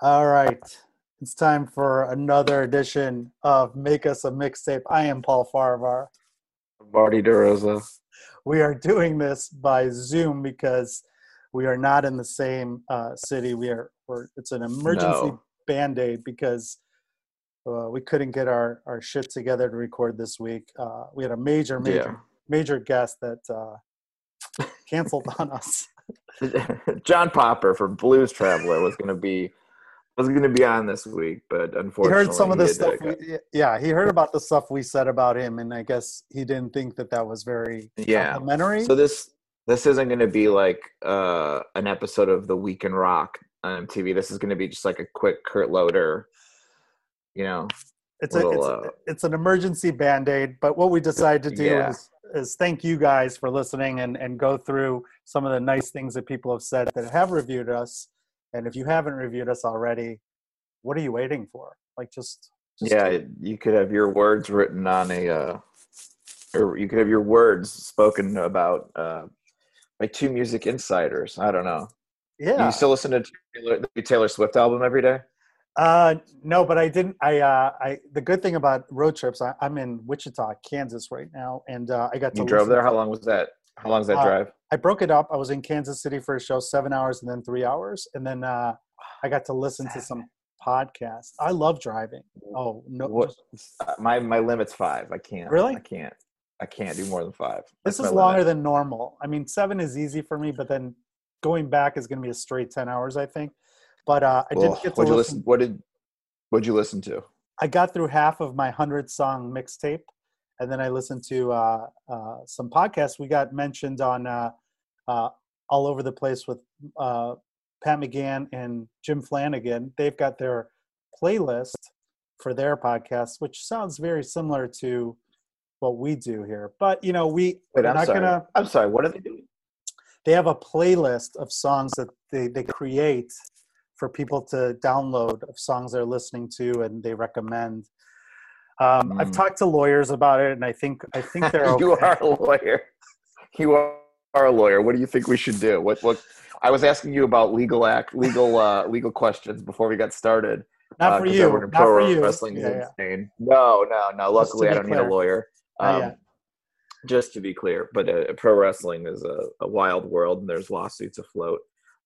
All right. It's time for another edition of Make Us a Mixtape. I am Paul Farahvar. Marty DeRosa. We are doing this by Zoom because we are not in the same uh, city. We are. We're, it's an emergency No. band aid because uh, we couldn't get our, our shit together to record this week. Uh, we had a major, major, Yeah. major guest that uh, canceled on us. John Popper from Blues Traveler was going to be was going to be on this week, but unfortunately, He heard some of the stuff. We, yeah, he heard about the stuff we said about him, and I guess he didn't think that that was very Yeah. complimentary. So this this isn't going to be like uh, an episode of the Week in Rock on MTV. This is going to be just like a quick Kurt Loder, you know. it's a, it's, uh, it's an emergency band-aid but what we decided to do Yeah. is is thank you guys for listening and and go through some of the nice things that people have said that have reviewed us and if you haven't reviewed us already what are you waiting for like just, just Yeah, you could have your words written on a, uh, or you could have your words spoken about uh, by two music insiders. I don't know. Do yeah You still listen to Taylor, the Taylor Swift album every day? Uh no but i didn't i uh i the good thing about road trips I, i'm in wichita kansas right now and uh i got to You drove there. How long was that? How long was that Uh, drive? I broke it up. I was in Kansas City for a show, seven hours and then three hours, and then uh, I got to listen to some podcasts. I love driving. Oh no, What? Uh, my my limit's five. I can't. Really? I can't. I can't do more than five. this is longer limit. than normal. I mean, seven is easy for me, but then going back is going to be a straight ten hours, I think. But uh, I did Well, get to listen. listen? What did? What'd you listen to? I got through half of my hundred song mixtape, and then I listened to uh, uh, some podcasts. We got mentioned on uh, uh, all over the place with uh, Pat McGann and Jim Flanagan. They've got their playlist for their podcast, which sounds very similar to what we do here. But you know, we Wait, we're I'm not sorry. gonna. I'm sorry. What are they doing? They have a playlist of songs that they they create for people to download of songs they're listening to and they recommend. Um, I've Mm. talked to lawyers about it, and I think I think they're okay. you are a lawyer. You are a lawyer. What do you think we should do? What? What? I was asking you about legal act, legal, uh, legal questions before we got started. not uh, for you. Not pro for you. Wrestling is Yeah, yeah. insane. No, no, no. Luckily, I don't need a lawyer. Um, just to be clear, but uh, pro wrestling is a, a wild world, and there's lawsuits afloat.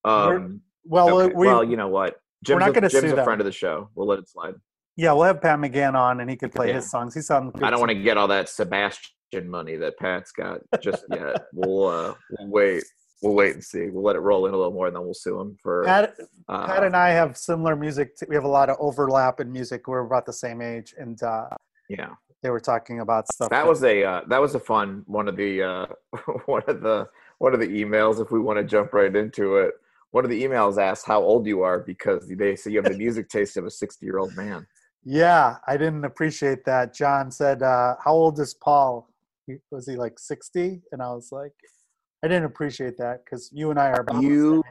Um, Well, okay. we well, you know what? Jim's, not gonna Jim's sue a them. friend of the show. We'll let it slide. yeah, we'll have Pat McGann on, and he could play Yeah. his songs. He's. Good I don't want to get all that Sebastian money that Pat's got just yet. we'll uh, we'll wait. We'll wait and see. We'll let it roll in a little more, and then we'll sue him for. Pat, uh, Pat and I have similar music. T- we have a lot of overlap in music. We're about the same age, and uh, yeah, they were talking about stuff. that was a uh, that was a fun one of the uh, one of the one of the emails. If we want to jump right into it, one of the emails asked how old you are because they say you have the music taste of a sixty year old man. Yeah, I didn't appreciate that. John said, uh, "How old is Paul? He- Was he like 60?" And I was like, "I didn't appreciate that because you and I are about You.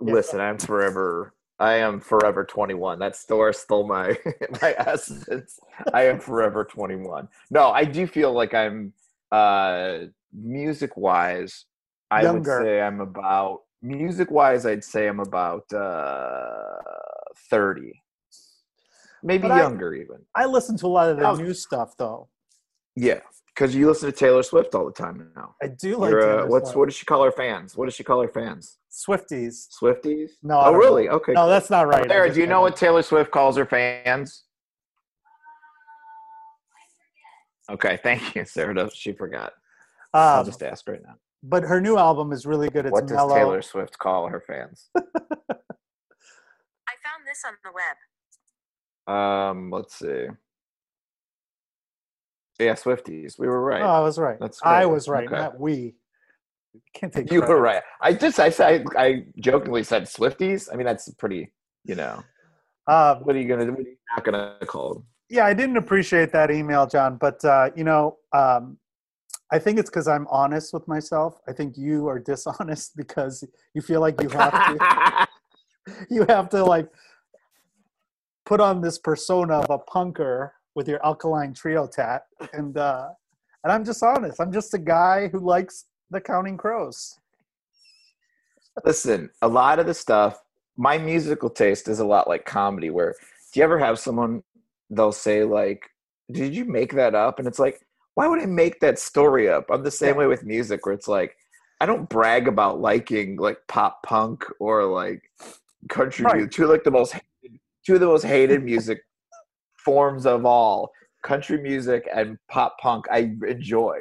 Yeah. listen. I'm forever. I am forever 21. That store stole my my essence. I am forever 21. No, I do feel like I'm uh music wise. I Younger. would say I'm about music wise. I'd say I'm about uh 30, maybe But I- younger even. I listen to a lot of the How- new stuff though. Yeah, because you listen to Taylor Swift all the time now. I do like You're, uh, what's Swift. what does she call her fans? What does she call her fans? Swifties. Swifties? No, Oh, really? know. Okay. No, cool. that's not right. I Sarah, do you made know what. Taylor Swift calls her fans? Okay, thank you, Sarah. She forgot. I'll Um, just ask right now. But her new album is really good. It's What does mellow. Taylor Swift call her fans? I found this on the web. um, let's see. Yeah, Swifties. We were right. Oh, I was right. That's I was right, Okay. not we. Can't take you credit. were right. I just I said I jokingly said Swifties. I mean that's pretty. You know, Um, what are you gonna? What are you not gonna call them? yeah, I didn't appreciate that email, John. But uh, you know, um, I think it's because I'm honest with myself. I think you are dishonest because you feel like you have to. you have to like put on this persona of a punker with your alkaline trio tat, and uh, and I'm just honest. I'm just a guy who likes the Counting Crows. Listen, a lot of the stuff, my musical taste is a lot like comedy. Where do you ever have someone they'll say like, "Did you make that up?" And it's like, why would I make that story up? I'm the same way with music, where it's like, I don't brag about liking like pop punk or like country Right. music. Two like the most hated, two of the most hated music forms of all. Country music and pop punk I enjoy.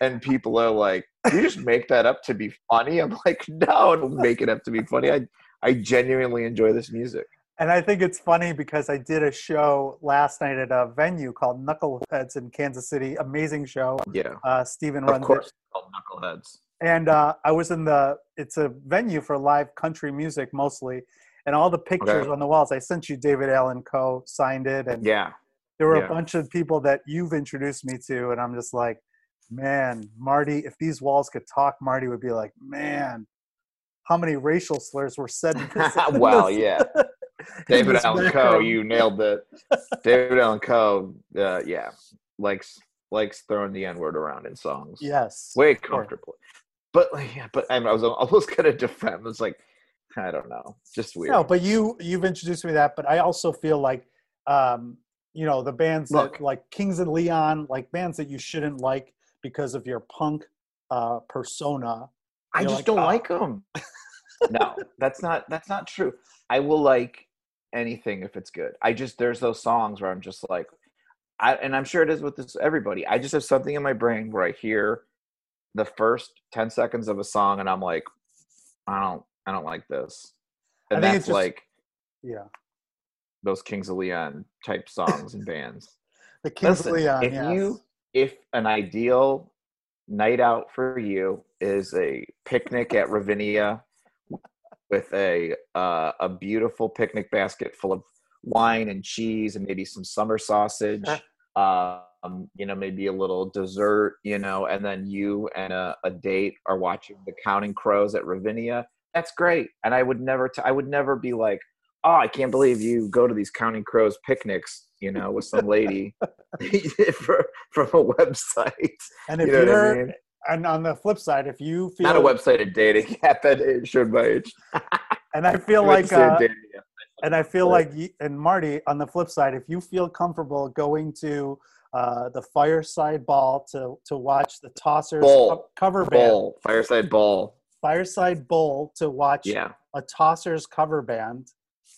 And people are like, you just make that up to be funny? I'm like, no, I don't make it up to be funny. I I genuinely enjoy this music. And I think it's funny because I did a show last night at a venue called Knuckleheads in Kansas City. Amazing show. Yeah. Uh, Steven Of runs course it. it's called knuckleheads. And uh, I was in the, it's a venue for live country music mostly. And all the pictures Okay. on the walls, I sent you David Allan Coe signed it. And Yeah. there were yeah. a bunch of people that you've introduced me to. And I'm just like, man, Marty, if these walls could talk, Marty would be like, man, how many racial slurs were said? in this- in well, yeah. David Allan Coe, you nailed it. David Allan Coe, uh, yeah, likes likes throwing the N word around in songs. Yes. way sure. comfortably. But yeah, but I, mean, I was almost gonna defend. It's like I don't know, just weird. No, but you you've introduced me to that, but I also feel like um, you know, the bands Look. that like Kings of Leon, like bands that you shouldn't like because of your punk uh persona. I just like, don't "Oh." like them. no, that's not that's not true. I will like anything if it's good. I just there's those songs where I'm just like, I and I'm sure it is with this everybody. I just have something in my brain where I hear the first ten seconds of a song and I'm like, I don't I don't like this, I and that's just- like Yeah. those Kings of Leon type songs and bands. The Kings Listen, of Leon, if yes. you if an ideal night out for you is a picnic at Ravinia with a uh, a beautiful picnic basket full of wine and cheese and maybe some summer sausage, um, you know, maybe a little dessert, you know, and then you and a, a date are watching The Counting Crows at Ravinia. That's great, and I would never, t- I would never be like, oh, I can't believe you go to these Counting Crows picnics, you know, with some lady from a website. and if You know what I you're mean? And on the flip side, if you feel Not a website of dating app that showed my age. and I feel like uh, and I feel like you, and Marty on the flip side, if you feel comfortable going to uh, the fireside bowl to to watch the Tossers Bowl. co- cover band, Bowl, fireside bowl. fireside bowl to watch Yeah. a Tossers cover band.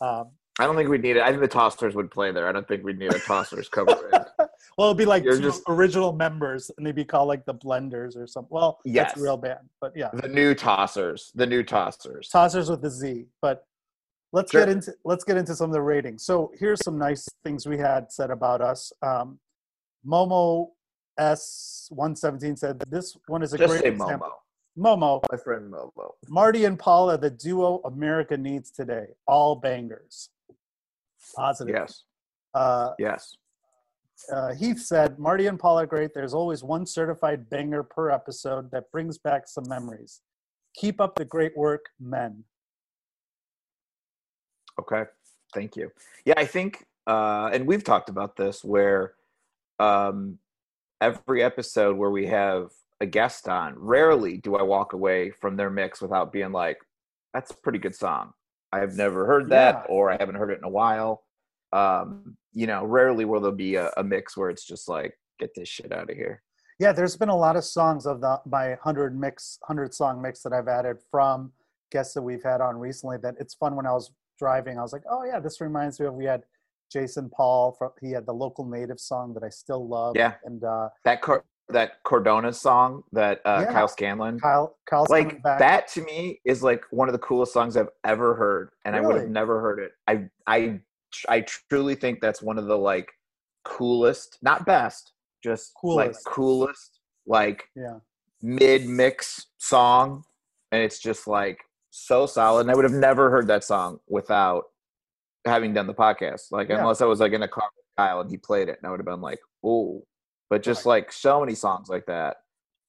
Um, I don't think we'd need it. I think the Tossers would play there. I don't think we'd need a Tossers cover band. Well, it'd be like two just- original members, and they'd be called like the Blenders or something. Well, that's a real band, but yeah, The new Tossers. The new Tossers. Tossers with the Z. But let's Sure. get into let's get into some of the ratings. So here's some nice things we had said about us. Um, Momo S one seventeen said that this one is a Just great say example. Momo. Momo, My friend Momo. Marty and Paula, the duo America needs today. All bangers. Positive. Yes. Uh, Yes. Uh, Heath said, Marty and Paul are great. There's always one certified banger per episode that brings back some memories. Keep up the great work, men. Okay. Thank you. Yeah, I think, uh, and we've talked about this where um, every episode where we have a guest on, rarely do I walk away from their mix without being like, that's a pretty good song. I've never heard that, Yeah. or I haven't heard it in a while. Um, you know, rarely will there be a, a mix where it's just like, get this shit out of here. Yeah, there's been a lot of songs of the my hundred mix, hundred song mix that I've added from guests that we've had on recently. That it's fun when I was driving. I was like, oh yeah, this reminds me of we had Jason Paul. From, he had the local native song that I still love. Yeah. and uh, That Cor- that Cordona song that uh, Yeah. Kyle Scanlon Kyle Kyle's like that to me is like one of the coolest songs I've ever heard, and I would have never heard it. I I I truly think that's one of the like coolest, not best, just coolest. like Coolest. like Yeah, mid mix song, and it's just like so solid. And I would have never heard that song without having done the podcast. Like Yeah. unless I was like in a car with Kyle and he played it, and I would have been like, oh. But just Right. like so many songs like that,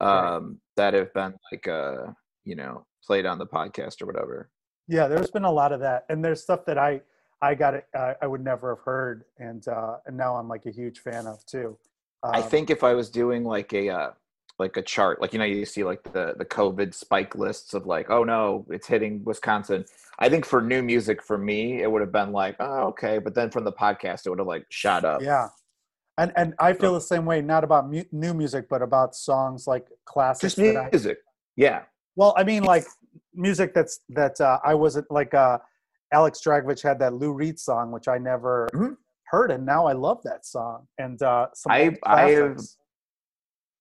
Right. um, that have been like uh, you know, played on the podcast or whatever. yeah. There's been a lot of that, and there's stuff that I I got it. Uh, I would never have heard, and uh, and now I'm like a huge fan of too. I Um, think if I was doing like a uh, like a chart like you know you see like the the covid spike lists of like oh no it's hitting wisconsin i think for new music for me it would have been like oh okay but then from the podcast it would have like shot up Yeah, and and I feel the same way. Not about mu- new music, but about songs like classics. just that I, music yeah well, I mean, like music that's that uh, I wasn't like. uh Alex Dragovich had that Lou Reed song, which I never Mhm. heard, and now I love that song. And uh, some I, I've.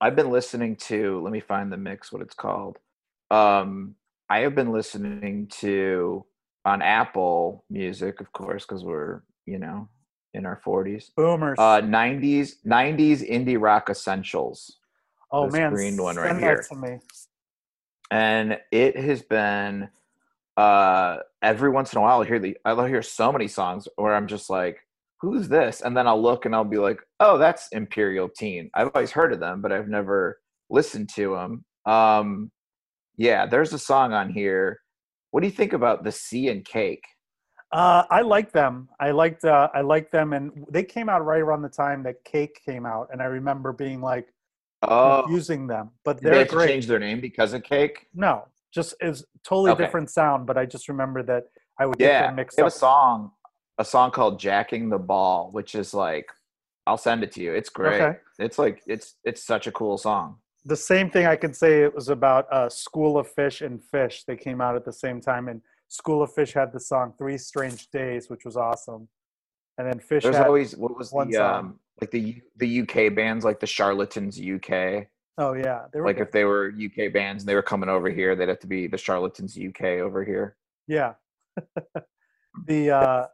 I've been listening to let me find the mix what it's called. Um I have been listening to on Apple Music, of course, because we're, you know, in our forties. boomers. Uh nineties nineties indie rock essentials. oh this man, green one right here. that to me. And it has been uh every once in a while I hear the I'll hear so many songs where I'm just like, who's this? And then I'll look and I'll be like, oh, that's Imperial Teen. I've always heard of them, but I've never listened to them. Um, yeah, there's a song on here. What do you think about the Sea and Cake? Uh, I like them. I liked. Uh, I liked them, and they came out right around the time that Cake came out, and I remember being like Oh, confusing them. But did they they're to great. change their name because of Cake? No, just is totally Okay. different sound. But I just remember that I would get Yeah, them mixed they have up. a song, a song called "Jacking the Ball," which is like, I'll send it to you. It's great. Okay. It's like it's it's such a cool song. the same thing I can say it was about uh, School of Fish and Fish. They came out at the same time, and School of Fish had the song Three Strange Days, which was awesome. And then Fish There's always what was one the song. um like the the UK bands like the Charlatans UK. Oh yeah, they were Like good. if they were UK bands and they were coming over here, they'd have to be the Charlatans UK over here. yeah. the uh,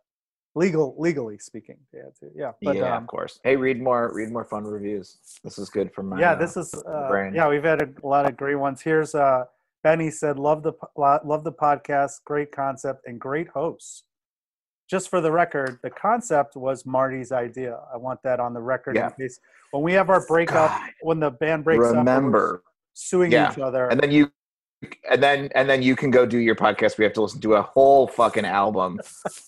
legal, legally speaking, to. Yeah, but yeah, um, of course. Hey, read more read more fun reviews. This is good for my yeah, uh, this is uh, brain. yeah. We've had a lot of great ones. Here's uh, Benny said, "Love the love the podcast, great concept and great hosts." Just for the record, the concept was Marty's idea. I want that on the record Yeah. in case when we have our breakup, God, when the band breaks up, remember. suing Yeah. each other. And then you and then and then you can go do your podcast. We have to listen to a whole fucking album.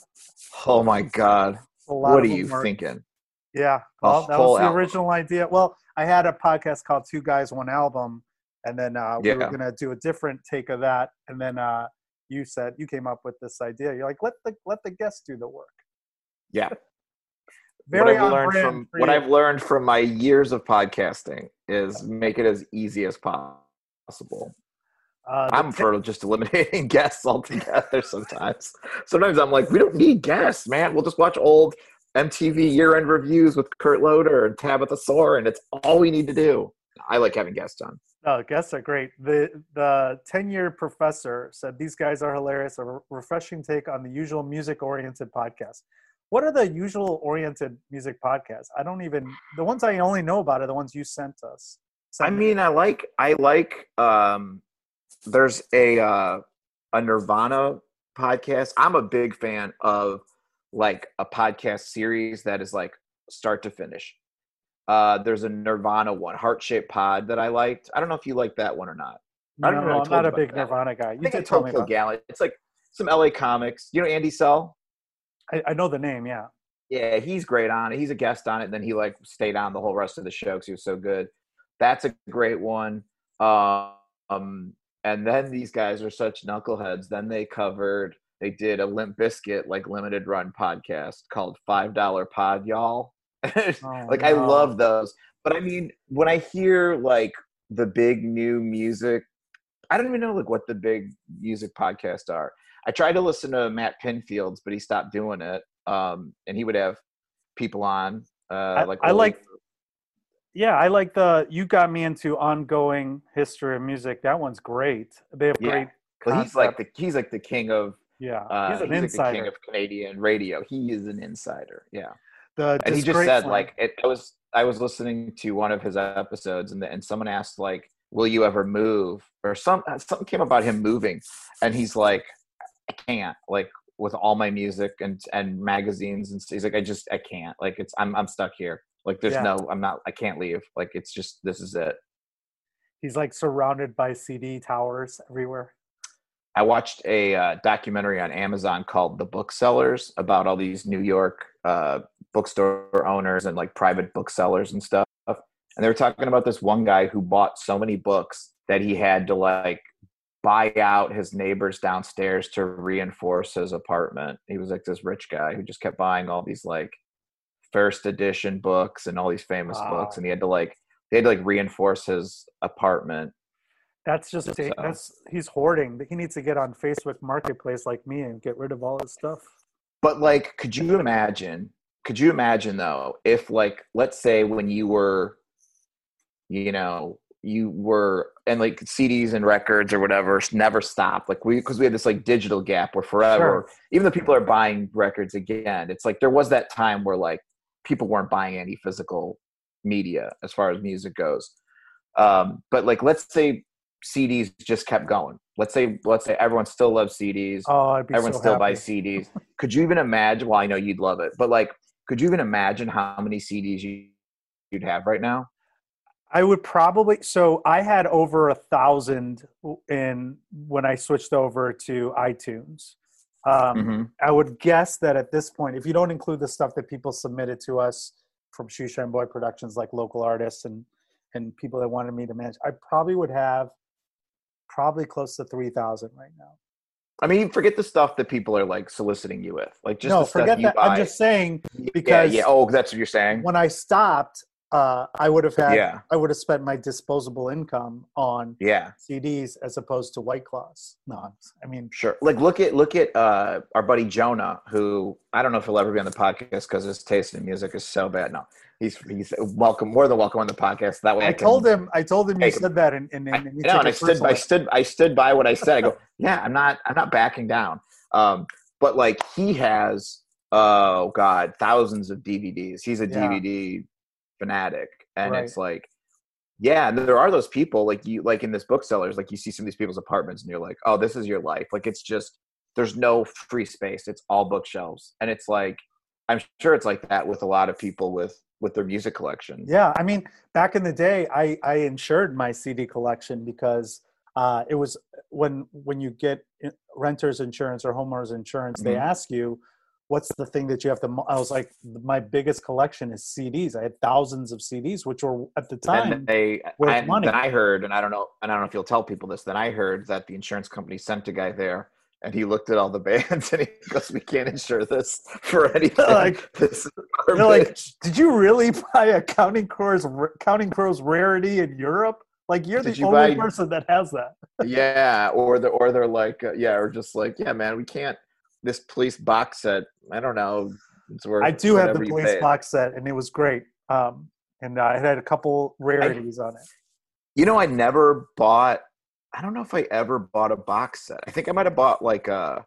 oh my god. What are you thinking? Yeah, well, that was the album. original idea. Well, I had a podcast called Two Guys One Album, and then uh, we were gonna do a different take of that. And then uh, you said you came up with this idea. You're like, let the let the guests do the work. Yeah. Very what I've learned from what. I've learned from my years of podcasting is make it as easy as possible. Uh, I'm ti- for just eliminating guests altogether sometimes. Sometimes I'm like, we don't need guests, man. We'll just watch old MTV year end reviews with Kurt Loder and Tabitha Soar, and it's all we need to do. I like having guests on. Oh, guests are great. The the ten year professor said these guys are hilarious. A refreshing take on the usual music oriented podcast. What are the usual oriented music podcasts? I don't even the ones I only know about are the ones you sent us. I Sent me. mean, I like I like um there's a uh a Nirvana podcast. I'm a big fan of like a podcast series that is like start to finish. Uh there's a Nirvana one, Heart Shaped Pod that I liked. I don't know if you like that one or not. I no, don't know I I'm not a big. Nirvana guy. I You think I did tell told me Phil about. Gallant. It's like some LA comics. You know Andy Sell? I, I know the name. Yeah. Yeah, he's great on it. He's a guest on it. And then he like stayed on the whole rest of the show because he was so good. That's a great one. Um, and then these guys are such knuckleheads. Then they covered. They did a Limp Bizkit like limited run podcast called Five Dollar Pod, y'all. Oh, like I love those. But I mean, when I hear like the big new music, I don't even know like what the big music podcasts are. I tried to listen to Matt Pinfield's, but he stopped doing it. Um, and he would have people on. Uh, like I like- Yeah, I like the you got me into ongoing history of music. That one's great. They have Yeah. great. Well, he's like the he's like the king of yeah. uh, he's he's, an like the insider. king of Canadian radio. He is an insider. Yeah. The and he just said like it, I was I was listening to one of his episodes and the, and someone asked like will you ever move or some something came about him moving and he's like I can't like with all my music and and magazines and he's like I just I can't like it's I'm I'm stuck here like there's Yeah. no I'm not I can't leave like it's just this is it he's like surrounded by CD towers everywhere. I watched a uh, documentary on Amazon called The Booksellers about all these New York uh, bookstore owners and like private booksellers and stuff. and they were talking about this one guy who bought so many books that he had to like buy out his neighbors downstairs to reinforce his apartment. He was like this rich guy who just kept buying all these like first edition books and all these famous Wow. books, and he had to like they had to like reinforce his apartment. That's just So- that's he's hoarding. He needs to get on Facebook Marketplace like me and get rid of all his stuff. But like, could you imagine? Could you imagine though, if like, let's say when you were, you know, you were and like CDs and records or whatever never stopped. Like we because we had this like digital gap where forever, even though people are buying records again, it's like there was that time where like people weren't buying any physical media as far as music goes. Um, but like, let's say CDs just kept going. Let's say let's say everyone still loves CDs Oh, I'd be everyone so still happy. buys CDs. Could you even imagine? Well, I know you'd love it, but like, could you even imagine how many CDs you, you'd have right now? I would probably so I had over a thousand in when I switched over to iTunes. Um, Mhm. I would guess that at this point, if you don't include the stuff that people submitted to us from Shoeshine Boy Productions, like local artists and and people that wanted me to manage, I probably would have probably close to three thousand right now. I mean, forget the stuff that people are like soliciting you with, like just no, the stuff forget you that. I'm just saying Yeah, because yeah, oh, that's what you're saying. when I stopped, uh, I would have had Yeah, I would have spent my disposable income on yeah, CDs as opposed to White Claws. No, I mean, sure. Like, look at look at uh, our buddy Jonah, who I don't know if he'll ever be on the podcast because his taste in music is so bad. No, he's he's welcome, more than welcome on the podcast. That way, I, I told him, I told him you said that, and, and, I, and he know, took and I stood, I stood, I stood by what I said. I go, yeah, I'm not, I'm not backing down. Um, but like he has, oh god, thousands of DVDs. He's a Yeah. DVD fanatic, and Right. it's like, yeah, and there are those people like you, like in this booksellers, like you see some of these people's apartments, and you're like, oh, this is your life. Like it's just there's no free space. It's all bookshelves, and it's like, I'm sure it's like that with a lot of people with with their music collection. Yeah, I mean, back in the day, I I insured my CD collection because uh, it was when when you get renters insurance or homeowners insurance, they Mhm. ask you what's the thing that you have to. mo-" I was like, my biggest collection is CDs. I had thousands of CDs, which were at the time. And they, worth I, money. then I heard, and I don't know, and I don't know if you'll tell people this. Then I heard that the insurance company sent a guy there, and he looked at all the bands, and he goes, "We can't insure this for anything. Like- this is They're like, did you really buy a Counting Crows Counting Crows rarity in Europe? Like you're Did the you only buy- person that has that. yeah, or the or they're like, uh, yeah, or just like, yeah, man, we can't. This police box set, I don't know. It's worth I do have the police box set, and it was great. Um, and uh, it had a couple rarities on it. You know, I never bought. I don't know if I ever bought a box set. I think I might have bought like a,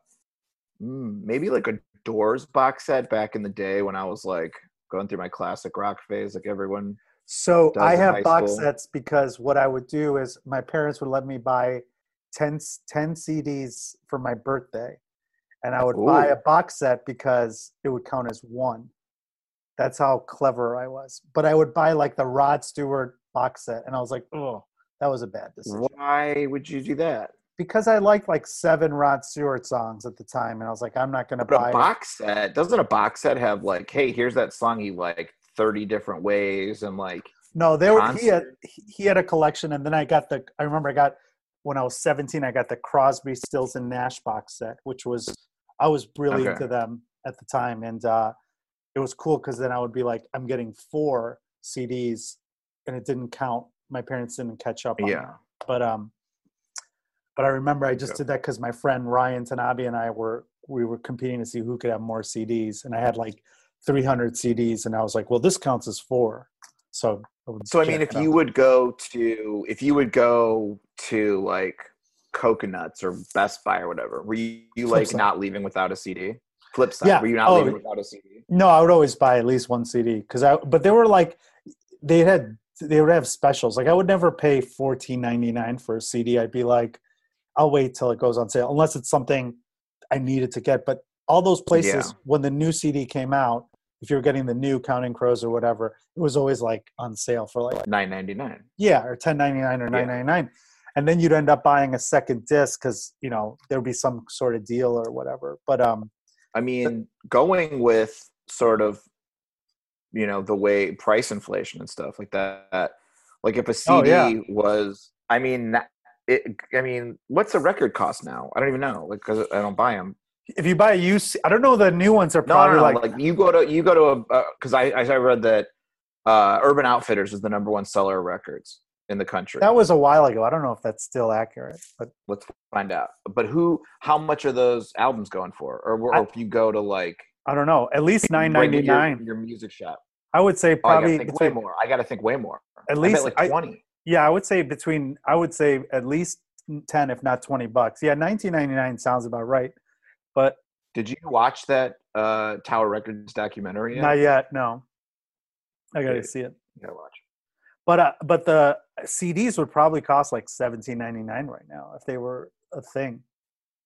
mm, maybe like a Doors box set back in the day when I was like going through my classic rock phase, like everyone. So I have box school. sets because what I would do is my parents would let me buy 10, s- 10 CDs for my birthday, and I would buy a box set because it would count as one. That's how clever I was. But I would buy like the Rod Stewart box set, and I was like, oh, that was a bad decision. Why would you do that? Because I liked like seven Rod Stewart songs at the time, and I was like, I'm not going to buy. a box set doesn't a box set have like, hey, here's that song you like thirty different ways, and like, No, there were, he had he he had a collection, and then I got the. I remember I got when I was seventeen. I got the Crosby, Stills, and Nash box set, which was I was really Okay. into them at the time, and uh, it was cool because then I would be like, I'm getting four CDs, and it didn't count. My parents didn't catch up. On yeah, that. but um, but I remember I just Okay. did that because my friend Ryan Tanabe and I were we were competing to see who could have more CDs, and I had like 300 CDs, and I was like, well, this counts as four. So would So I mean, if you would go to if you would go to like Coconuts or Best Buy or whatever, were you, you like side. not leaving without a CD? Flip side, Yeah. were you not Oh, leaving without a CD? No, I would always buy at least one CD because I. But they were like, they had they would have specials. Like I would never pay fourteen ninety nine for a CD. I'd be like, I'll wait till it goes on sale unless it's something I needed to get. But all those places Yeah. when the new CD came out, if you were getting the new Counting Crows or whatever, it was always like on sale for like Nine ninety nine. yeah or ten ninety nine or Yeah. nine ninety nine. And then you'd end up buying a second disc because you know there would be some sort of deal or whatever. But um, I mean, going with sort of, you know, the way price inflation and stuff like that. Like if a Oh, CD yeah. was, I mean, it. I mean, what's a record cost now? I don't even know, like because I don't buy them. If you buy a used, I don't know. The new ones are No, probably no, no. like, Like, you go to you go to a because I I read that uh, Urban Outfitters is the number one seller of records in the country. that was a while ago. I don't know if that's still accurate, but Let's find out. But who? How much are those albums going for? Or, or I- if you go to like I don't know. At least nine ninety nine. your music shop. I would say Oh, I gotta probably think way more. I got to think way more. At I least like I- twenty. yeah, I would say between. I would say at least ten, if not twenty bucks. Yeah, nineteen ninety nine sounds about right, but Did you watch that uh, Tower Records documentary? Yet? not yet. No, I got to see it. You gotta watch. But uh, but the CDs would probably cost like seventeen ninety nine right now if they were a thing.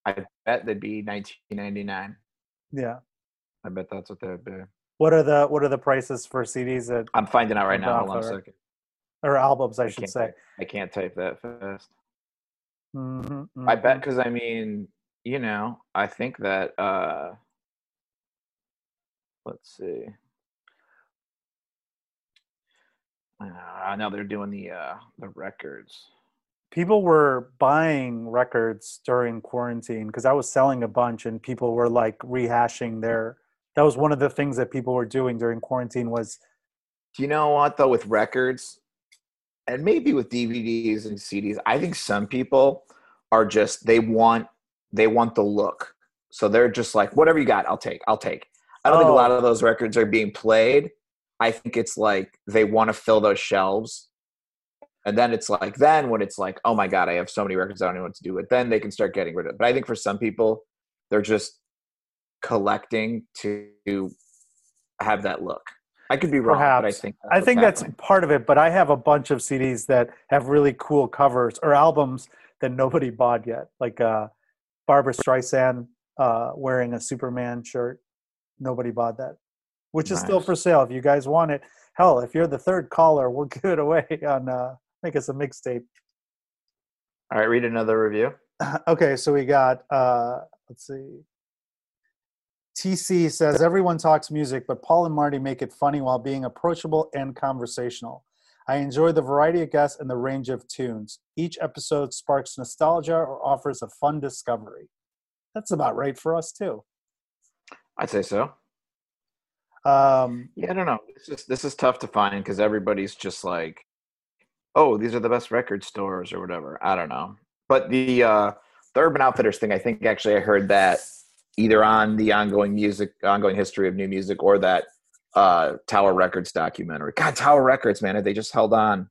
I bet they'd be nineteen ninety nine. Yeah. I bet that's what they'd be. What are the what are the prices for CDs that, I'm finding out right now. Hold on a second. or albums? I I should say. I can't type that fast. Mhm, I bet because I mean, you know, I think that. uh Let's see. Uh, now they're doing the uh the records. people were buying records during quarantine because I was selling a bunch and people were like rehashing their that was one of the things that people were doing during quarantine was Do you know what though? With records, and maybe with DVDs and CDs, I think some people are just they want they want the look, so they're just like whatever you got, I'll take, I'll take. I don't think a Oh. lot of those records are being played. I think it's like they want to fill those shelves, and then it's like then when it's like, oh my god, I have so many records, I don't know what to do with. Then they can start getting rid of. it. But I think for some people, they're just collecting to have that look. I could be wrong, but I Perhaps. think I think that's part of it, but I have a bunch of CDs that have really cool covers or albums that nobody bought yet. Like uh Barbra Streisand uh wearing a Superman shirt. Nobody bought that. Which is still for sale if you guys want it. Hell, if you're the third caller, we'll give it away on uh make us a mixtape. All right, read another review. okay, so we got uh let's see. TC says everyone talks music, but Paul and Marty make it funny while being approachable and conversational. I enjoy the variety of guests and the range of tunes. Each episode sparks nostalgia or offers a fun discovery. That's about right for us too. I'd say so. Um, Yeah, I don't know. This is this is tough to find because everybody's just like, oh, these are the best record stores or whatever. I don't know. But the uh, the Urban Outfitters thing, I think actually I heard that either on the ongoing music, ongoing history of new music, or that uh, Tower Records documentary. God, Tower Records, man, if they just held on,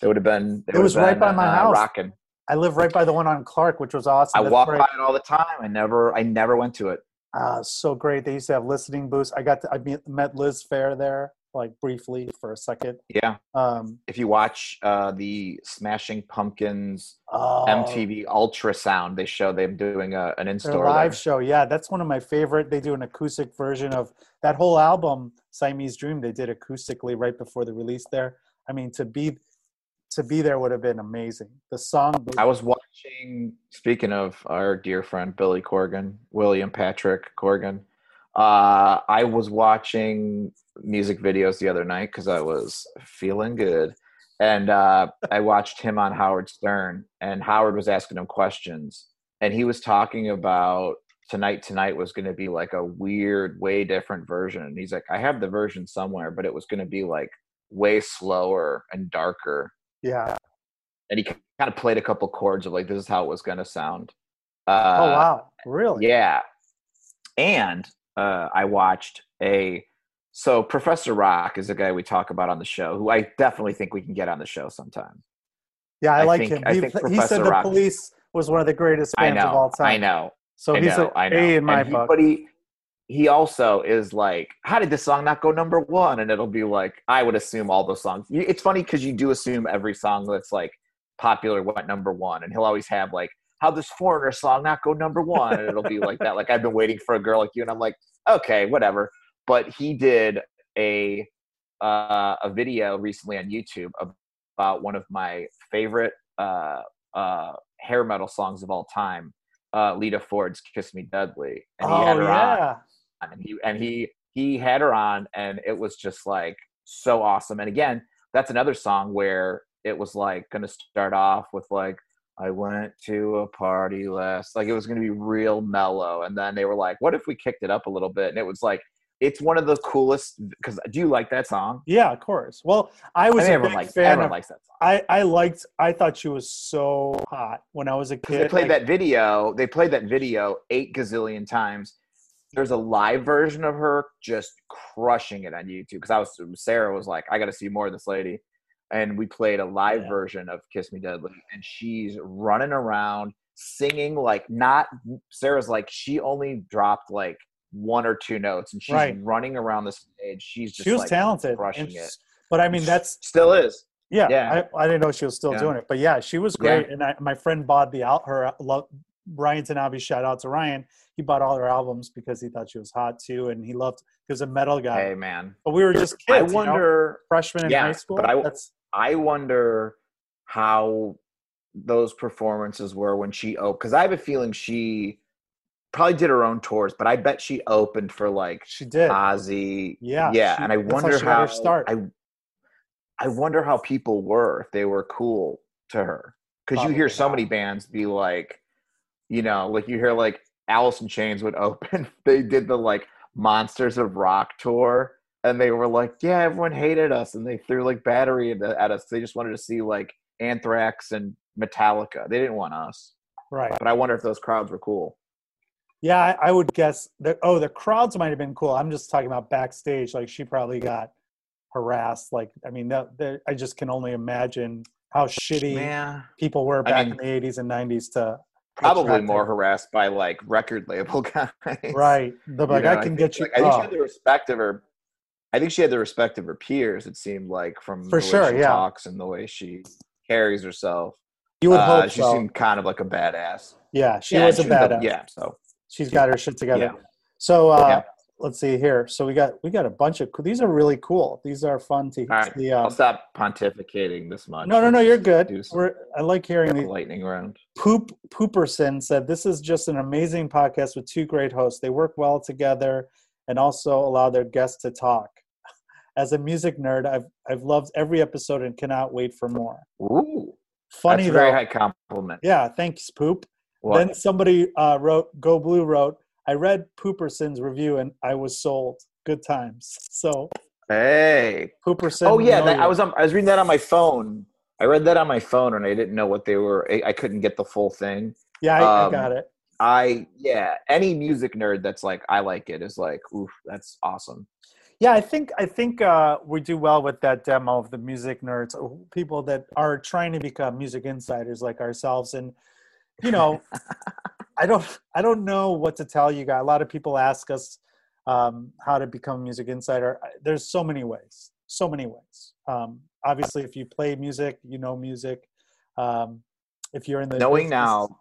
they would have been. It was have right by my uh, house. Rocking. I live right by the one on Clark, which was awesome. I That's walk by it all the time. I never, I never went to it. Ah, so great. They used to have listening booths. I got to, I met- met Liz Phair there, like briefly for a second. Yeah, Um, if you watch uh, the Smashing Pumpkins oh, MTV Ultrasound. They show them doing a, an in-store live there. show, yeah, that's one of my favorite. They do an acoustic version of that whole album, Siamese Dream. They did acoustically right before the release there. I mean, to be to be there would have been amazing. The song, I was watching. Speaking of our dear friend Billy Corgan, William Patrick Corgan, uh, I was watching music videos the other night because I was feeling good, and uh, I watched him on Howard Stern, and Howard was asking him questions, and he was talking about tonight tonight was going to be like a weird way different version and he's like i have the version somewhere but it was going to be like way slower and darker yeah. and he kind of played a couple chords of like this is how it was going to sound uh oh wow, really? yeah and uh i watched a so professor rock is a guy we talk about on the show who i definitely think we can get on the show sometime Yeah, I, I like think- him. I He, think he said the Rock- police was one of the greatest bands of all time. i know So I he's know, a I know. A in my and he, book. But he, he also is like, how did this song not go number one? And it'll be like, I would assume all those songs. It's funny because you do assume every song that's like popular went number one, and he'll always have like, how this foreigner song not go number one, and it'll be like that. Like I've been waiting for a girl like you, and I'm like, okay, whatever. But he did a uh, a video recently on YouTube about one of my favorite uh, uh, hair metal songs of all time uh, Lita Ford's "Kiss Me Deadly," and he oh had her yeah. on, and he and he he had her on, and it was just like so awesome. And again, that's another song where it was like going to start off with like I went to a party last like it was going to be real mellow and then they were like what if we kicked it up a little bit and it was like it's one of the coolest because do you like that song? Yeah, of course. Well, I was I mean, a everyone big likes fan everyone of. likes that song. I I liked. I thought she was so hot when I was a kid. they played like- that video. They played that video eight gazillion times. There's a live version of her just crushing it on YouTube. Because I was Sarah was like, I got to see more of this lady, and we played a live Yeah. version of "Kiss Me Deadly," and she's running around singing like not. Sarah's like she only dropped like one or two notes, and she's Right. running around the stage. She's just She was like, talented, crushing and it. But I mean, that's still is. yeah. Yeah. I, I didn't know she was still Yeah. doing it, but yeah, she was great. And I, my friend bought the out her uh, lo- Ryan Tanabe. Shout out to Ryan. He bought all her albums because he thought she was hot too, and he loved. He was a metal guy. Hey man, But we were just kids. I you know, wonder. freshmen in Yeah, high school. but I- that's I wonder how those performances were when she opened. Because I have a feeling she probably did her own tours, but I bet she opened for like she did. Ozzy. Yeah, yeah, she- and I how wonder how, start. I. I wonder how people were if they were cool to her because you hear so not. many bands be like, you know, like you hear like Alice in Chains would open. they did the like Monsters of Rock tour, and they were like, yeah, everyone hated us, and they threw like battery at, at us. They just wanted to see like Anthrax and Metallica. They didn't want us. right. But I wonder if those crowds were cool. Yeah, I, I would guess that. Oh, the crowds might have been cool. I'm just talking about backstage. Like she probably got harassed. Like I mean, that, that I just can only imagine how shitty Yeah, people were I back mean- in the 80s and 90s to probably more harassed by like record label guys. right. The, like You know, I can think, get you. like, I think she had the respect of her. I think she had the respect of her peers. It seemed like from For the way sure, she yeah. talks and the way she carries herself. you would Uh, hope she so. seemed kind of like a badass. yeah, she Yeah, was a the- badass. Yeah, so She's got her shit together. Yeah. So uh, Yeah. Let's see here. So we got we got a bunch of these are really cool. These are fun to all right. see. I'll Um, stop pontificating this much. no, no, no. You're good. We're, I like hearing these. lightning round. Poop Pooperson said, This is just an amazing podcast with two great hosts. They work well together and also allow their guests to talk. As a music nerd, I've I've loved every episode and cannot wait for more. Ooh, Funny that's a very high compliment. Yeah, thanks, Poop. What? Then somebody uh, wrote, Go Blue wrote, I read Pooperson's review and I was sold. Good times. So hey. Pooperson. Oh yeah, that. I was on, I was reading that on my phone. I read that on my phone and I didn't know what they were. I, I couldn't get the full thing. Yeah, I, I um, got it. I yeah, any music nerd that's like I like it is like, oof, that's awesome. Yeah, I think I think uh, we do well with that demo of the music nerds, people that are trying to become music insiders like ourselves. And you know, I don't I don't know what to tell you guys. A lot of people ask us um, how to become a music insider. There's so many ways, so many ways. Um, obviously, if you play music, you know music. Um, if you're in the knowing business- now,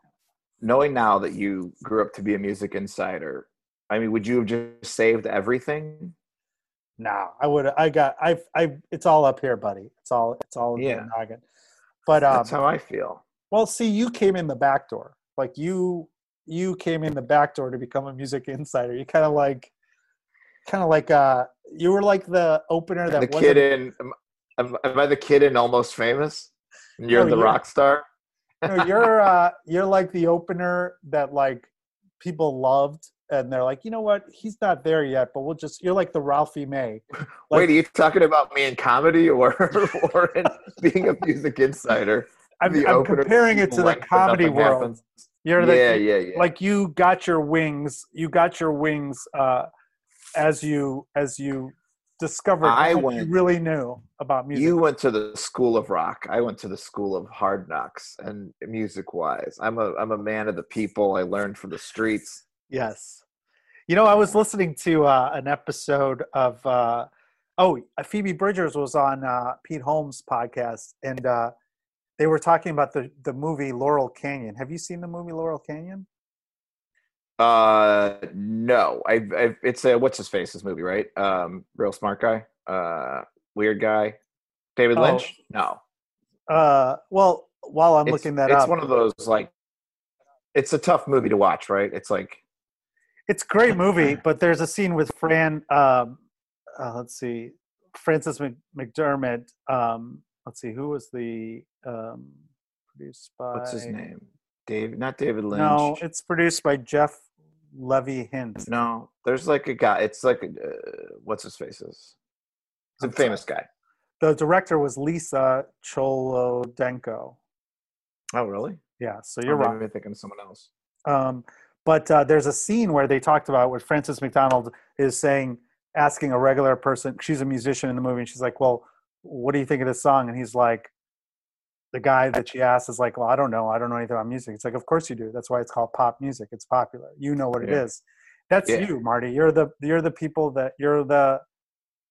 knowing now that you grew up to be a music insider, I mean, would you have just saved everything? No, I would. I got. I. I. It's all up here, buddy. It's all. It's all in Yeah. But um, That's how I feel. well, see, you came in the back door. Like you, you came in the back door to become a music insider. You kind of like, kind of like. Uh, you were like the opener that The kid in, am, am I the kid in Almost Famous? And you're No, the you're- rock star. no, you're. Uh, you're like the opener that like people loved, and they're like, you know what? He's not there yet, but we'll just. You're like the Ralphie May. Like- Wait, are you talking about me in comedy or or in being a music insider? I'm, I'm comparing it to the comedy world. happens? You're the, yeah, yeah, yeah. like you got your wings you got your wings uh as you as you discovered I much you went- really knew about music You went to the school of rock. I went to the school of hard knocks. And music wise, I'm a I'm a man of the people. I learned from the streets. yes you know i was listening to uh an episode of uh oh phoebe bridgers was on uh pete holmes podcast and uh they were talking about the the movie laurel canyon have you seen the movie laurel canyon Uh, no, I've, I've it's a what's his face this movie right? Um, real smart guy. Uh, weird guy. David Oh. Lynch. No, uh well while i'm it's, looking that it's up it's one of those like. It's a tough movie to watch, right? It's like It's a great movie, but there's a scene with Fran. Um, uh, let's see, Francis Mc, McDermott. Um, let's see, who was the um, produced by? What's his name? Dave, not David Lynch. No, it's produced by Jeff Levy-Hinte. No, there's like a guy. It's like a, uh, what's his face is. It's a famous guy. The director was Lisa Cholodenko. Oh, really? Yeah, so Oh, you're right. I'm thinking of someone else. Um, but uh, there's a scene where they talked about where Frances McDonald is saying, asking a regular person, she's a musician in the movie, and she's like, "Well, what do you think of this song?" And he's like, the guy that she asked is like, "Well, I don't know. I don't know anything about music." It's like, "Of course you do. That's why it's called pop music. It's popular. You know what it Yeah. is." That's Yeah. you, Marty. You're the you're the people that you're the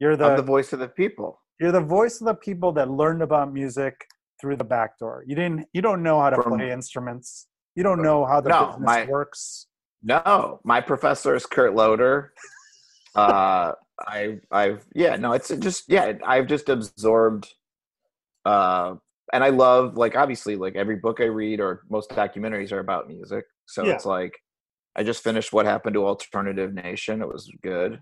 you're I'm the, the voice of the people. you're the voice of the people that learned about music through the back door. You didn't you don't know how to From- play instruments. You don't know how the No, business my- works. No, my professor is Kurt Loder. Uh, I, I've, yeah, no, it's just, yeah, I've just absorbed, uh, and I love, like, obviously, like every book I read or most documentaries are about music. So Yeah. it's like, I just finished What Happened to Alternative Nation. It was good.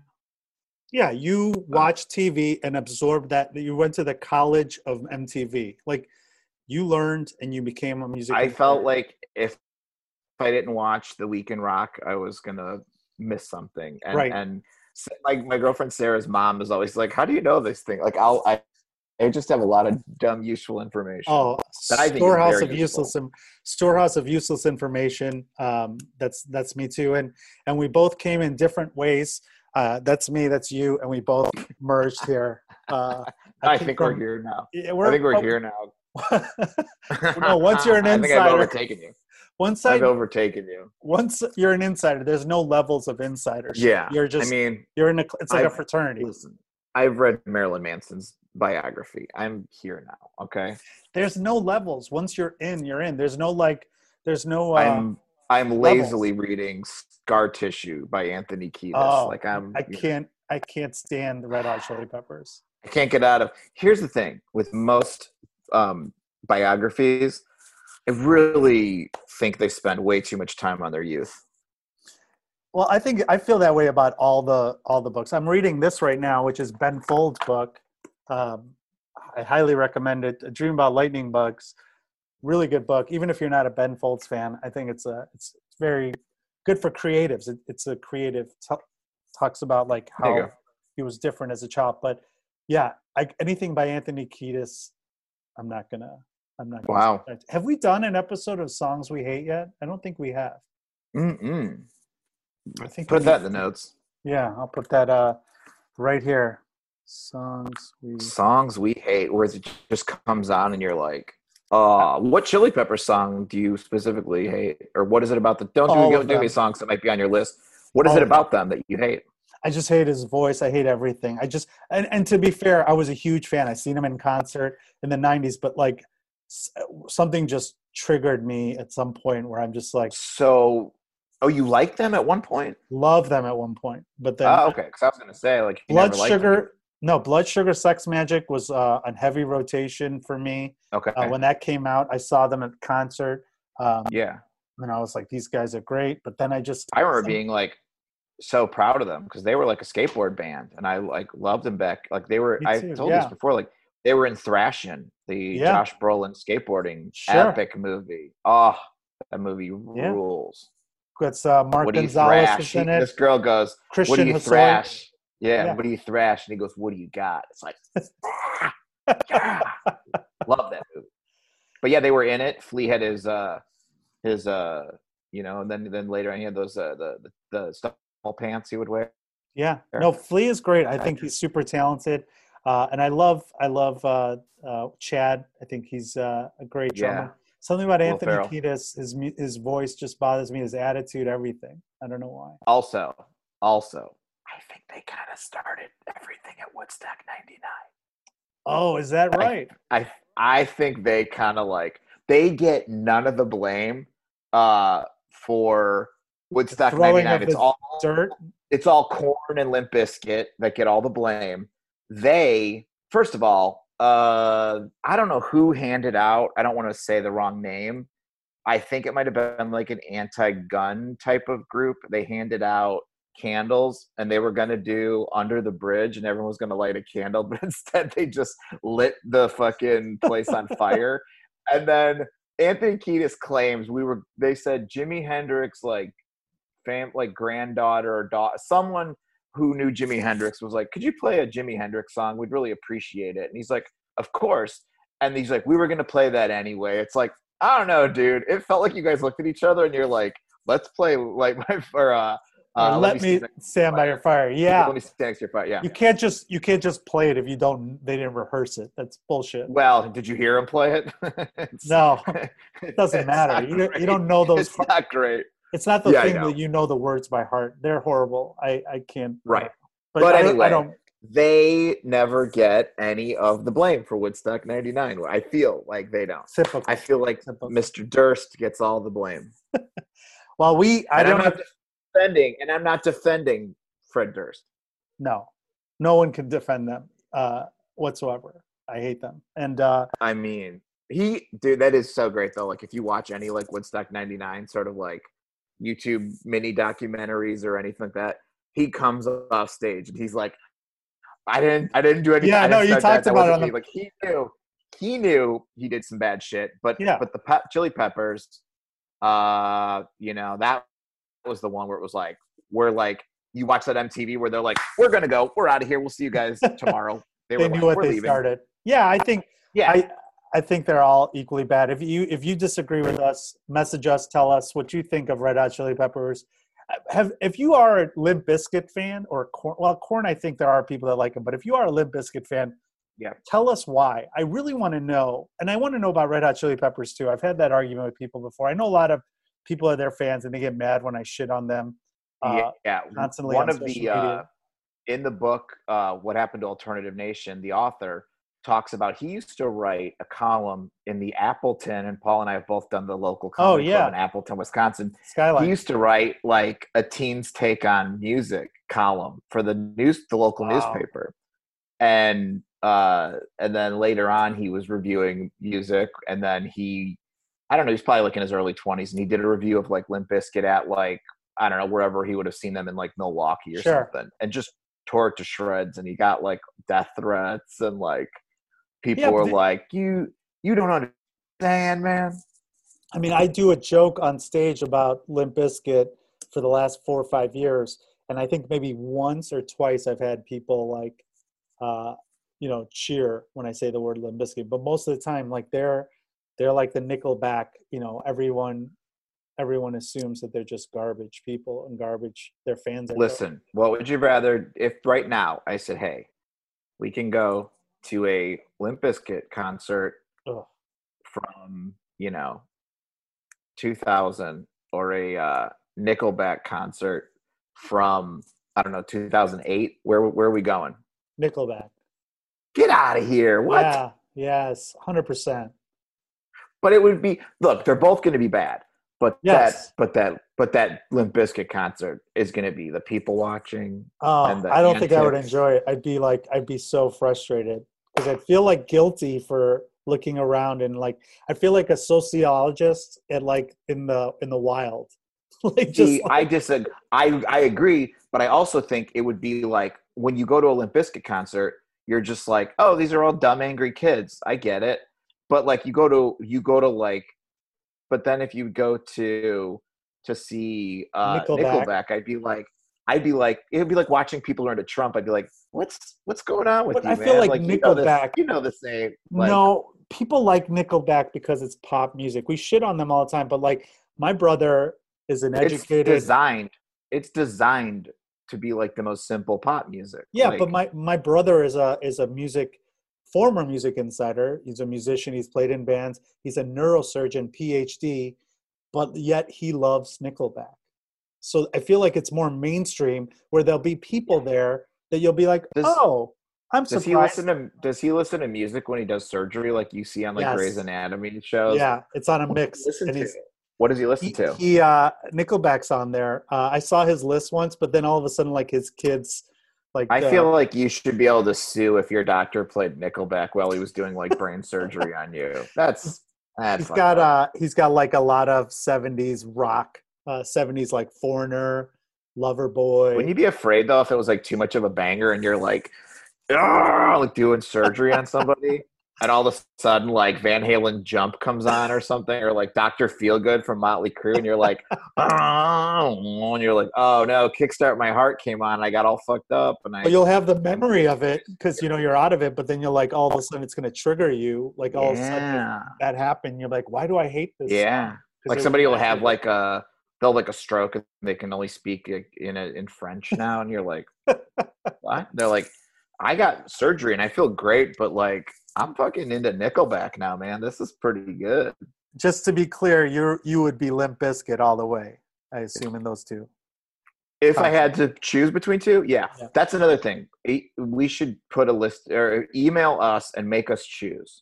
Yeah, you uh, watch TV and absorb that. You went to the college of MTV. Like you learned and you became a music. I felt like if, if I didn't watch The Week in Rock, I was gonna miss something. And, Right. and like my girlfriend Sarah's mom is always like, "How do you know this thing?" Like, I'll I, I just have a lot of dumb, useful information. oh I think storehouse of useless storehouse of useless information. Um, that's that's me too. And and we both came in different ways. Uh, that's me. That's you. And we both merged here. Uh, I, came think we're from- here now. yeah, I think we're oh, here now. No, once you're an I think I've insider- overtaken you. once I've overtaken you. once you're an insider, there's no levels of insiders. Yeah, you're just I mean, you're in a. It's like a I've- fraternity. listen. I've read Marilyn Manson's biography. I'm here now. Okay, there's no levels once you're in you're in there's no like there's no uh, I'm I'm levels. lazily reading Scar Tissue by Anthony Kiedis. Oh, like I'm, i can't i can't stand the red hot chili peppers I can't get out of. Here's the thing with most um, biographies, I really think they spend way too much time on their youth. well i think i feel that way about all the all the books i'm reading this right now which is ben folds book um, i highly recommend it. A dream about lightning bugs really good book. Even if you're not a ben folds fan i think it's a it's very good for creatives. It, it's a creative t- talks about like how he was different as a child. But yeah I, anything by anthony kiedis i'm not gonna i'm not gonna Wow. start. have we done an episode of songs we hate yet? I don't think we have. Mm-mm. i think Put that in the notes. yeah i'll put that uh right here songs we Songs we hate, where it just comes on and you're like, uh, what Chili Pepper song do you specifically hate? Or what is it about the, don't All do, of do Me songs that might be on your list. What is All it of them. about them that you hate? I just hate his voice. I hate everything. I just and, and to be fair, I was a huge fan. I seen him in concert in the '90s, but like something just triggered me at some point where I'm just like So, oh, you liked them at one point? love them at one point, but then Oh, okay. Because I was going to say, like, Blood never liked them. Sugar. No, Blood Sugar Sex Magik was uh, on heavy rotation for me. Okay. Uh, when that came out, I saw them at concert, um, yeah. and I was like, "These guys are great." But then I just I remember some- being like so proud of them because they were like a skateboard band and I like loved them back. Like they were, I told yeah. this before, like they were in Thrashin', the Yeah. Josh Brolin skateboarding Sure. epic movie. Oh, that movie Yeah. rules. it's uh, Mark Gonzalez in it. this girl goes, Christian what do you thrash? Yeah, Yeah. what do you thrash? And he goes, what do you got? It's like, yeah. love that movie. But yeah, they were in it. Flea had his, uh, his, uh, you know, and then then later on he had those uh, the the, the small pants he would wear. Yeah, no, Flea is great. I think he's super talented, uh, and I love I love uh, uh, Chad. I think he's uh, a great Yeah. drummer. Something about Will Anthony Ferrell. Kiedis, his his voice just bothers me. His attitude, everything. I don't know why. Also, also, I think they kind of started everything at Woodstock '99. Oh, is that right? I I think they kind of like they get none of the blame uh for Woodstock throwing '99. of It's all Dirt. it's all Korn and Limp Bizkit that get all the blame they first of all uh i don't know who handed out i don't want to say the wrong name i think it might have been like an anti-gun type of group they handed out candles and they were going to do under the bridge and everyone was going to light a candle but instead they just lit the fucking place on fire. And then anthony kiedis claims we were they said jimi hendrix like fam like granddaughter or daughter someone who knew jimi hendrix was like could you play a jimi hendrix song? We'd really appreciate it. And he's like of course. And he's like we were going to play that anyway. It's like i don't know dude. It felt like you guys looked at each other and you're like let's play like my for uh uh, let, me stand stand by your fire. Yeah. Let me stand next to your fire. Yeah. You can't just you can't just play it if you don't they didn't rehearse it. That's bullshit. Well, did you hear him play it? No, it doesn't matter. You great. you don't know those. It's not great. It's not the Yeah, thing that you know the words by heart. They're horrible. I I can't. Right. But, But I, don't- anyway, I don't. They never get any of the blame for Woodstock 99. I feel like they don't. Typical. I feel like Typical. Mr. Durst gets all the blame. Well, we. I And don't. not defending, and I'm not defending Fred Durst. No, no one can defend them uh, whatsoever. I hate them. And uh, I mean, he, dude, that is so great though. Like, if you watch any like Woodstock 99 sort of like YouTube mini documentaries or anything like that, he comes off stage and he's like, I didn't, I didn't do anything. Yeah, no, you talked that. That about it on the- like he knew, he knew he did some bad shit, but Yeah. but the pe- Chili Peppers, uh, you know, that was the one where it was like, we're like, you watch that MTV where they're like, we're gonna go, we're out of here, we'll see you guys tomorrow. they were knew like, what they leaving." started. Yeah, I think. Yeah, I I think they're all equally bad. If you if you disagree with us, message us. Tell us what you think of Red Hot Chili Peppers. Have if you are a Limp Bizkit fan or Korn, well, Korn, I think there are people that like them. But if you are a Limp Bizkit fan, Yeah. tell us why. I really want to know, and I want to know about Red Hot Chili Peppers too. I've had that argument with people before. I know a lot of people are their fans and they get mad when I shit on them. Uh, yeah, constantly One on of the uh, in the book, uh, "What Happened to Alternative Nation," the author talks about he used to write a column in the Appleton, and Paul and I have both done the local comedy Oh, yeah. club in Appleton, Wisconsin. Skyline. He used to write like a teens take on music column for the news, the local Wow. newspaper, and uh, and then later on he was reviewing music, and then he, I don't know, he's probably like in his early twenties, and he did a review of like Limp Bizkit at like I don't know wherever he would have seen them in like Milwaukee or Sure. something, and just tore it to shreds, and he got like death threats, and like people Yeah, were like, you you don't understand, man. I mean, I do a joke on stage about Limp Bizkit for the last four or five years, and I think maybe once or twice I've had people like, uh, you know, cheer when I say the word Limp Bizkit. But most of the time, like they're they're like the Nickelback. You know, everyone everyone assumes that they're just garbage people and garbage. Their fans Listen, what would you rather if right now I said, "Hey, we can go to a Limp Bizkit concert Ugh. from you know 2000 or a uh, Nickelback concert from I don't know 2008? Where where are we going? Nickelback. Get out of here! What? Yeah. Yes. Hundred percent. But it would be look. They're both going to be bad. But Yes. that, but that, but that Limp Bizkit concert is going to be the people watching. Oh, I don't think I would enjoy it. I'd be like, I'd be so frustrated because I'd feel like guilty for looking around and like, I feel like a sociologist at like in the in the wild, like just See, like- I disagree. I I agree, but I also think it would be like when you go to a Limp Bizkit concert, you're just like, oh, these are all dumb, angry kids. I get it, but like you go to you go to like, but then if you go to to see uh, Nickelback. Nickelback. I'd be like, I'd be like, it'd be like watching people learn to Trump. I'd be like, what's what's going on with But you, I feel man? like you know this- Nickelback- you know the same. Like, no, people like Nickelback because it's pop music. We shit on them all the time, but like my brother is an it's designed. It's designed to be like the most simple pop music. Yeah, Like, but my my brother is a is a music former music insider. He's a musician. He's played in bands. He's a neurosurgeon, PhD, but yet he loves Nickelback. So I feel like it's more mainstream, where there'll be people there that you'll be like, Does- oh, I'm Does he listen to Does he listen to music when he does surgery, like you see on like Yes. Grey's Anatomy shows? yeah, it's on a mix. listen and to? What does he listen he, to? he uh, Nickelback's on there. Uh, I saw his list once, but then all of a sudden, like his kids, like I uh, feel like you should be able to sue if your doctor played Nickelback while he was doing like brain surgery on you. That's that's he's got up. uh he's got like a lot of 70s rock uh 70s like foreigner Loverboy. Wouldn't you be afraid though if it was like too much of a banger and you're like, "Ah," like doing surgery on somebody, and all of a sudden like Van Halen Jump comes on or something, or like Doctor Feelgood from Motley Crue, and you're like, oh, and you're like, oh no, Kickstart My Heart came on, and I got all fucked up, and I But you'll have the memory of it because you know you're out of it. But then you're like, all of a sudden, it's going to trigger you. Like all of a sudden, that happened. You're like, why do I hate this? yeah. Like somebody will have like a they'll like a stroke and they can only speak in a, in French now, and you're like, what? They're like, I got surgery and I feel great, but like I'm fucking into Nickelback now, man. This is pretty good. Just to be clear, you you would be Limp Bizkit all the way. I assume in those two. If I had to choose between two, yeah, Yeah. that's another thing. We should put a list or email us and make us choose.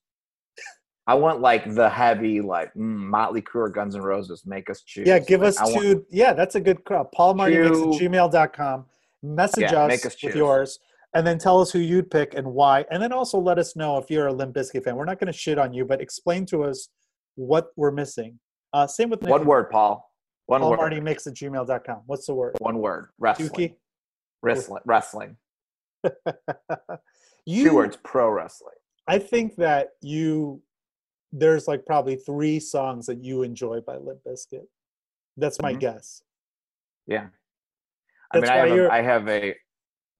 I want like the heavy, like mm, Motley Crue or Guns N' Roses. Make us choose. Yeah, give Like, us I want- Yeah, that's a good crowd. Paul Marty makes at gmail.com. Message Yeah, us us with yours and then tell us who you'd pick and why. And then also let us know if you're a Limp Bizkit fan. We're not going to shit on you, but explain to us what we're missing. Uh, same with One word, Paul. One Paul word. Marty makes at gmail.com. What's the word? One word. Wrestling. Dookie? Wrestling. Wrestling. you, Two words. Pro wrestling. I think that you, there's like probably three songs that you enjoy by Limp Bizkit. That's my Mhm. guess. Yeah. I That's mean, I have, a, I have a,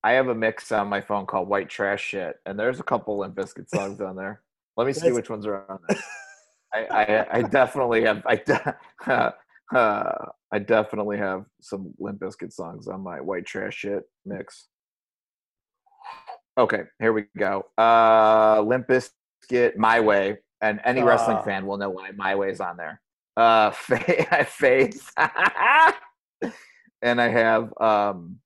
I have a mix on my phone called White Trash Shit, and there's a couple Limp Bizkit songs on there. Let me see which ones are on there. I, I, I definitely have. I, de- uh, I definitely have some Limp Bizkit songs on my White Trash Shit mix. Okay, here we go. Uh, Limp Bizkit, My Way, and any wrestling Ah. fan will know why My Way is on there. Uh, Faith, Faith. and I have um,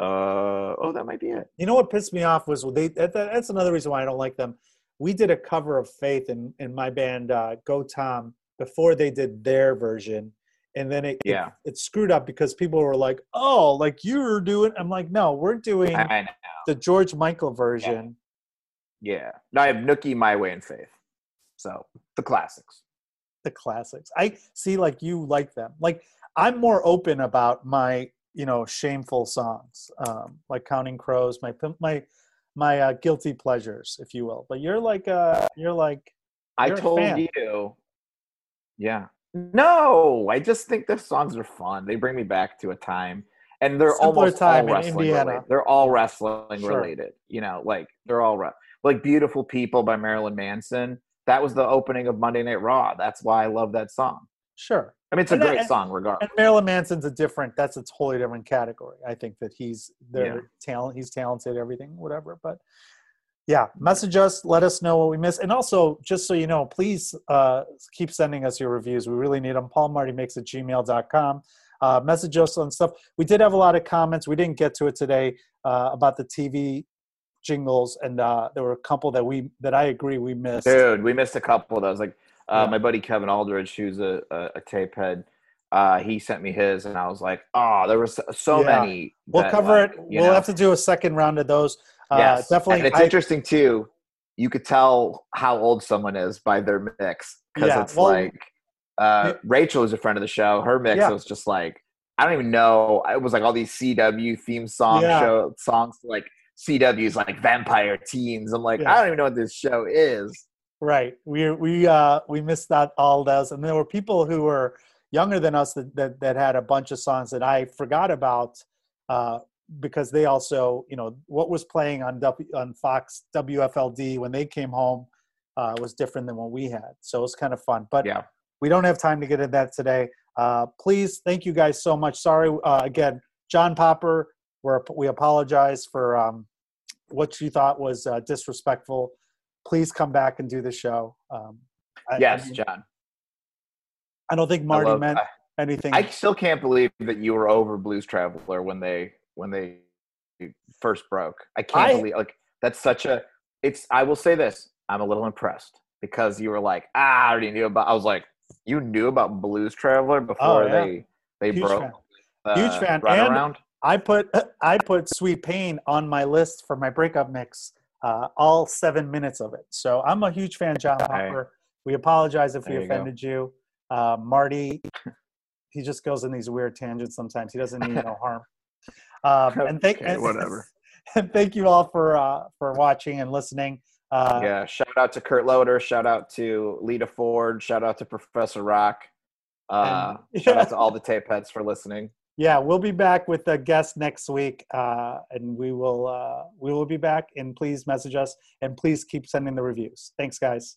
uh, oh, that might be it. You know what pissed me off was they. That, that- that's another reason why I don't like them. We did a cover of Faith in in my band uh, Go Tom before they did their version, and then it it- Yeah. it, screwed up because people were like, "Oh, like you're doing." I'm like, "No, we're doing I, I know. the George Michael version." Yeah. No, I have Nookie, My Way, and Faith. So the classics. the classics. I see like you like them. Like I'm more open about my, you know, shameful songs. Um like Counting Crows, my my my uh, guilty pleasures, if you will. But you're like uh you're like I You're a told you. Yeah. No, I just think the songs are fun. They bring me back to a time, and they're Simpler almost all in wrestling Indiana. related. They're all wrestling Sure. related. You know, like they're all re- like "Beautiful People" by Marilyn Manson. That was the opening of Monday Night Raw. That's why I love that song. sure. I mean, it's a And that- great and- song, regardless. And Marilyn Manson's a different that's a totally different category. I think that he's Yeah. their talent, he's talented, everything, whatever. But yeah, message us, let us know what we missed. And also, just so you know, please uh, keep sending us your reviews. We really need them. Paul Marty makes at gmail.com. Uh, message us on stuff. We did have a lot of comments. We didn't get to it today uh, about the TV jingles, and uh, there were a couple that we that I agree we missed. Dude, we missed a couple of those. Like uh, Yeah. my buddy Kevin Aldridge, who's a, a, a tape head, uh, he sent me his, and I was like, oh, there was so Yeah. many. We'll that, cover like, it. We'll know. have to do a second round of those. Uh, yes, definitely. And it's I- interesting too. You could tell how old someone is by their mix because Yeah, it's well- like uh, Yeah. Rachel is a friend of the show. Her mix was just like I don't even know. It was like all these CW theme song show songs like CW's like Vampire Teens. I'm like. I don't even know what this show is. Right. We we uh we missed out all those, and there were people who were younger than us that that, that had a bunch of songs that I forgot about uh, because they also you know what was playing on w, on Fox WFLD when they came home uh, was different than what we had, so it was kind of fun. But Yeah. we don't have time to get into that today. Uh, please, thank you guys so much. Sorry uh, again, John Popper. We're, we apologize for um, what you thought was uh, disrespectful. Please come back and do the show. Um, I, I yes, mean, John. I don't think Marty love- meant I- anything. I still can't believe that you were over Blues Traveler when they when they first broke. I can't I- believe like that's such a. It's. I will say this. I'm a little impressed because you were like, ah, I already knew about. I was like, you knew about Blues Traveler before Oh, yeah. they they Huge broke. fan. uh, Huge fan. Run And- around. I put I put Sweet Pain on my list for my breakup mix. Uh, all seven minutes of it. So I'm a huge fan, John Okay. Popper. We apologize if we There you go. offended you, uh, Marty. he just goes in these weird tangents sometimes. He doesn't mean no harm. Um, and thank Okay, and, whatever. and thank you all for uh, for watching and listening. Uh, yeah, shout out to Kurt Loder. Shout out to Lita Ford. Shout out to Professor Rock. Uh, And- shout out to all the tape heads for listening. Yeah, we'll be back with a guest next week, uh, and we will uh, we will be back. And please message us, and please keep sending the reviews. Thanks, guys.